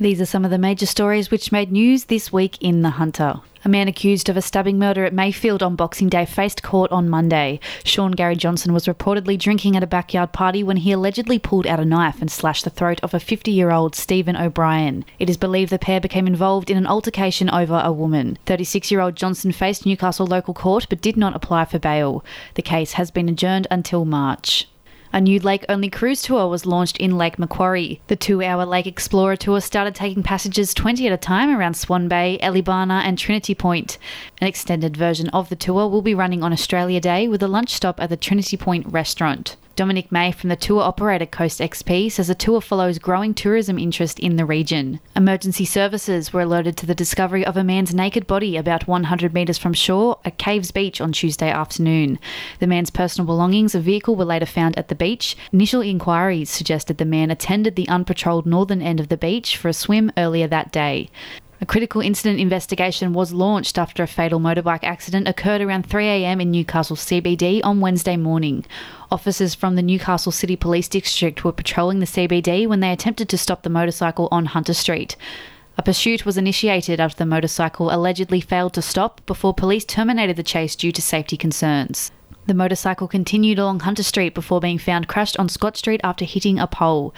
These are some of the major stories which made news this week in The Hunter. A man accused of a stabbing murder at Mayfield on Boxing Day faced court on Monday. Sean Gary Johnson was reportedly drinking at a backyard party when he allegedly pulled out a knife and slashed the throat of a 50 year old Stephen O'Brien. It is believed the pair became involved in an altercation over a woman. 36 year old Johnson faced Newcastle local court but did not apply for bail. The case has been adjourned until March. A new lake only cruise tour was launched in Lake Macquarie. The two hour Lake Explorer tour started taking passengers 20 at a time around Swan Bay, Eleebana, and Trinity Point. An extended version of the tour will be running on Australia Day with a lunch stop at the Trinity Point restaurant. Dominic May from the tour operator Coast XP says the tour follows growing tourism interest in the region. Emergency services were alerted to the discovery of a man's naked body about 100 metres from shore at Caves Beach on Tuesday afternoon. The man's personal belongings, a vehicle, were later found at the beach. Initial inquiries suggested the man attended the unpatrolled northern end of the beach for a swim earlier that day. A critical incident investigation was launched after a fatal motorbike accident occurred around 3am in Newcastle CBD on Wednesday morning. Officers from the Newcastle City Police District were patrolling the CBD when they attempted to stop the motorcycle on Hunter Street. A pursuit was initiated after the motorcycle allegedly failed to stop before police terminated the chase due to safety concerns. The motorcycle continued along Hunter Street before being found crashed on Scott Street after hitting a pole.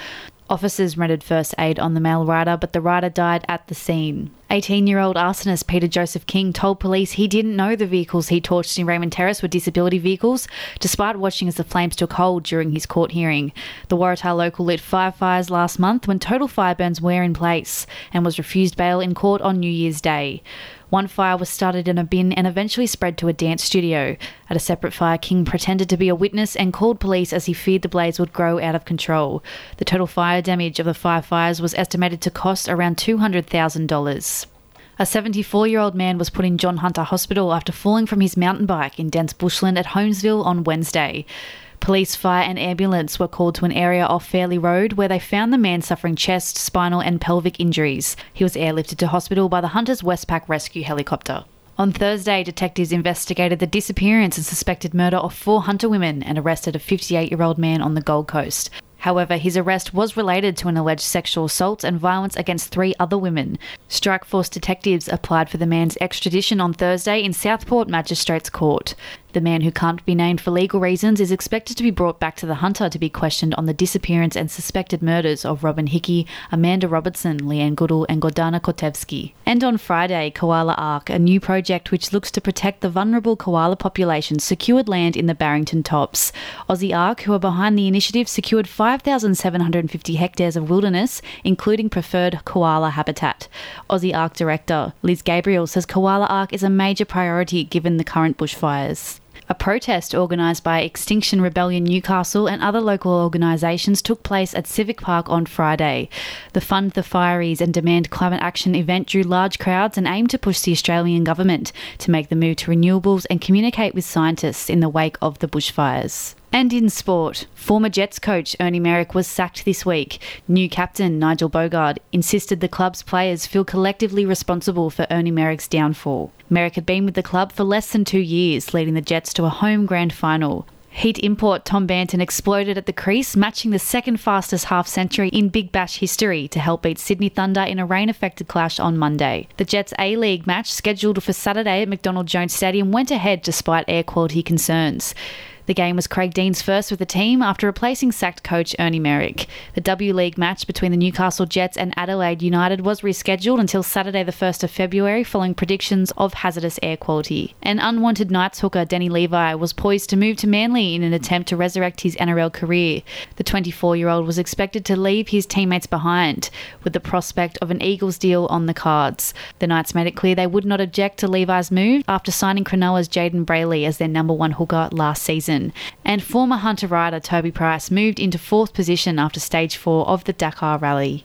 Officers rendered first aid on the male rider, but the rider died at the scene. 18 year old arsonist Peter Joseph King told police he didn't know the vehicles he torched in Raymond Terrace were disability vehicles, despite watching as the flames took hold during his court hearing. The Waratah local lit five fires last month when total fire burns were in place and was refused bail in court on New Year's Day. One fire was started in a bin and eventually spread to a dance studio. At a separate fire, King pretended to be a witness and called police as he feared the blaze would grow out of control. The total fire damage of the five fires was estimated to cost around $200,000. A 74 year old man was put in John Hunter Hospital after falling from his mountain bike in dense bushland at Holmesville on Wednesday. Police, fire, and ambulance were called to an area off Fairley Road where they found the man suffering chest, spinal, and pelvic injuries. He was airlifted to hospital by the Hunters Westpac rescue helicopter. On Thursday, detectives investigated the disappearance and suspected murder of four Hunter women and arrested a 58 year old man on the Gold Coast. However, his arrest was related to an alleged sexual assault and violence against three other women. Strikeforce detectives applied for the man's extradition on Thursday in Southport Magistrates Court. The man who can't be named for legal reasons is expected to be brought back to the Hunter to be questioned on the disappearance and suspected murders of Robyn Hickie, Amanda Robinson, Leanne Goodall, and Gordana Kotevski. And on Friday, Koala Ark, a new project which looks to protect the vulnerable koala population, secured land in the Barrington Tops. Aussie Ark, who are behind the initiative, secured 5,750 hectares of wilderness, including preferred koala habitat. Aussie Ark director Liz Gabriel says Koala Ark is a major priority given the current bushfires. A protest organised by Extinction Rebellion Newcastle and other local organisations took place at Civic Park on Friday. The Fund the Fireys and Demand Climate Action event drew large crowds and aimed to push the Australian government to make the move to renewables and communicate with scientists in the wake of the bushfires. And in sport, former Jets coach Ernie Merrick was sacked this week. New captain Nigel Boogaard insisted the club's players feel collectively responsible for Ernie Merrick's downfall. Merrick had been with the club for less than two years, leading the Jets to a home grand final. Heat import Tom Banton exploded at the crease, matching the second fastest half century in Big Bash history to help beat Sydney Thunder in a rain affected clash on Monday. The Jets A League match, scheduled for Saturday at McDonald Jones Stadium, went ahead despite air quality concerns. The game was Craig Deans' first with the team after replacing sacked coach Ernie Merrick. The W League match between the Newcastle Jets and Adelaide United was rescheduled until Saturday, the 1st of February, following predictions of hazardous air quality. An unwanted Knights hooker, Danny Levi, was poised to move to Manly in an attempt to resurrect his NRL career. The 24 year old was expected to leave his teammates behind, with the prospect of an Eagles deal on the cards. The Knights made it clear they would not object to Levi's move after signing Cronulla's Jayden Brailey as their number one hooker last season and former Hunter rider Toby Price moved into fourth position after stage four of the Dakar Rally.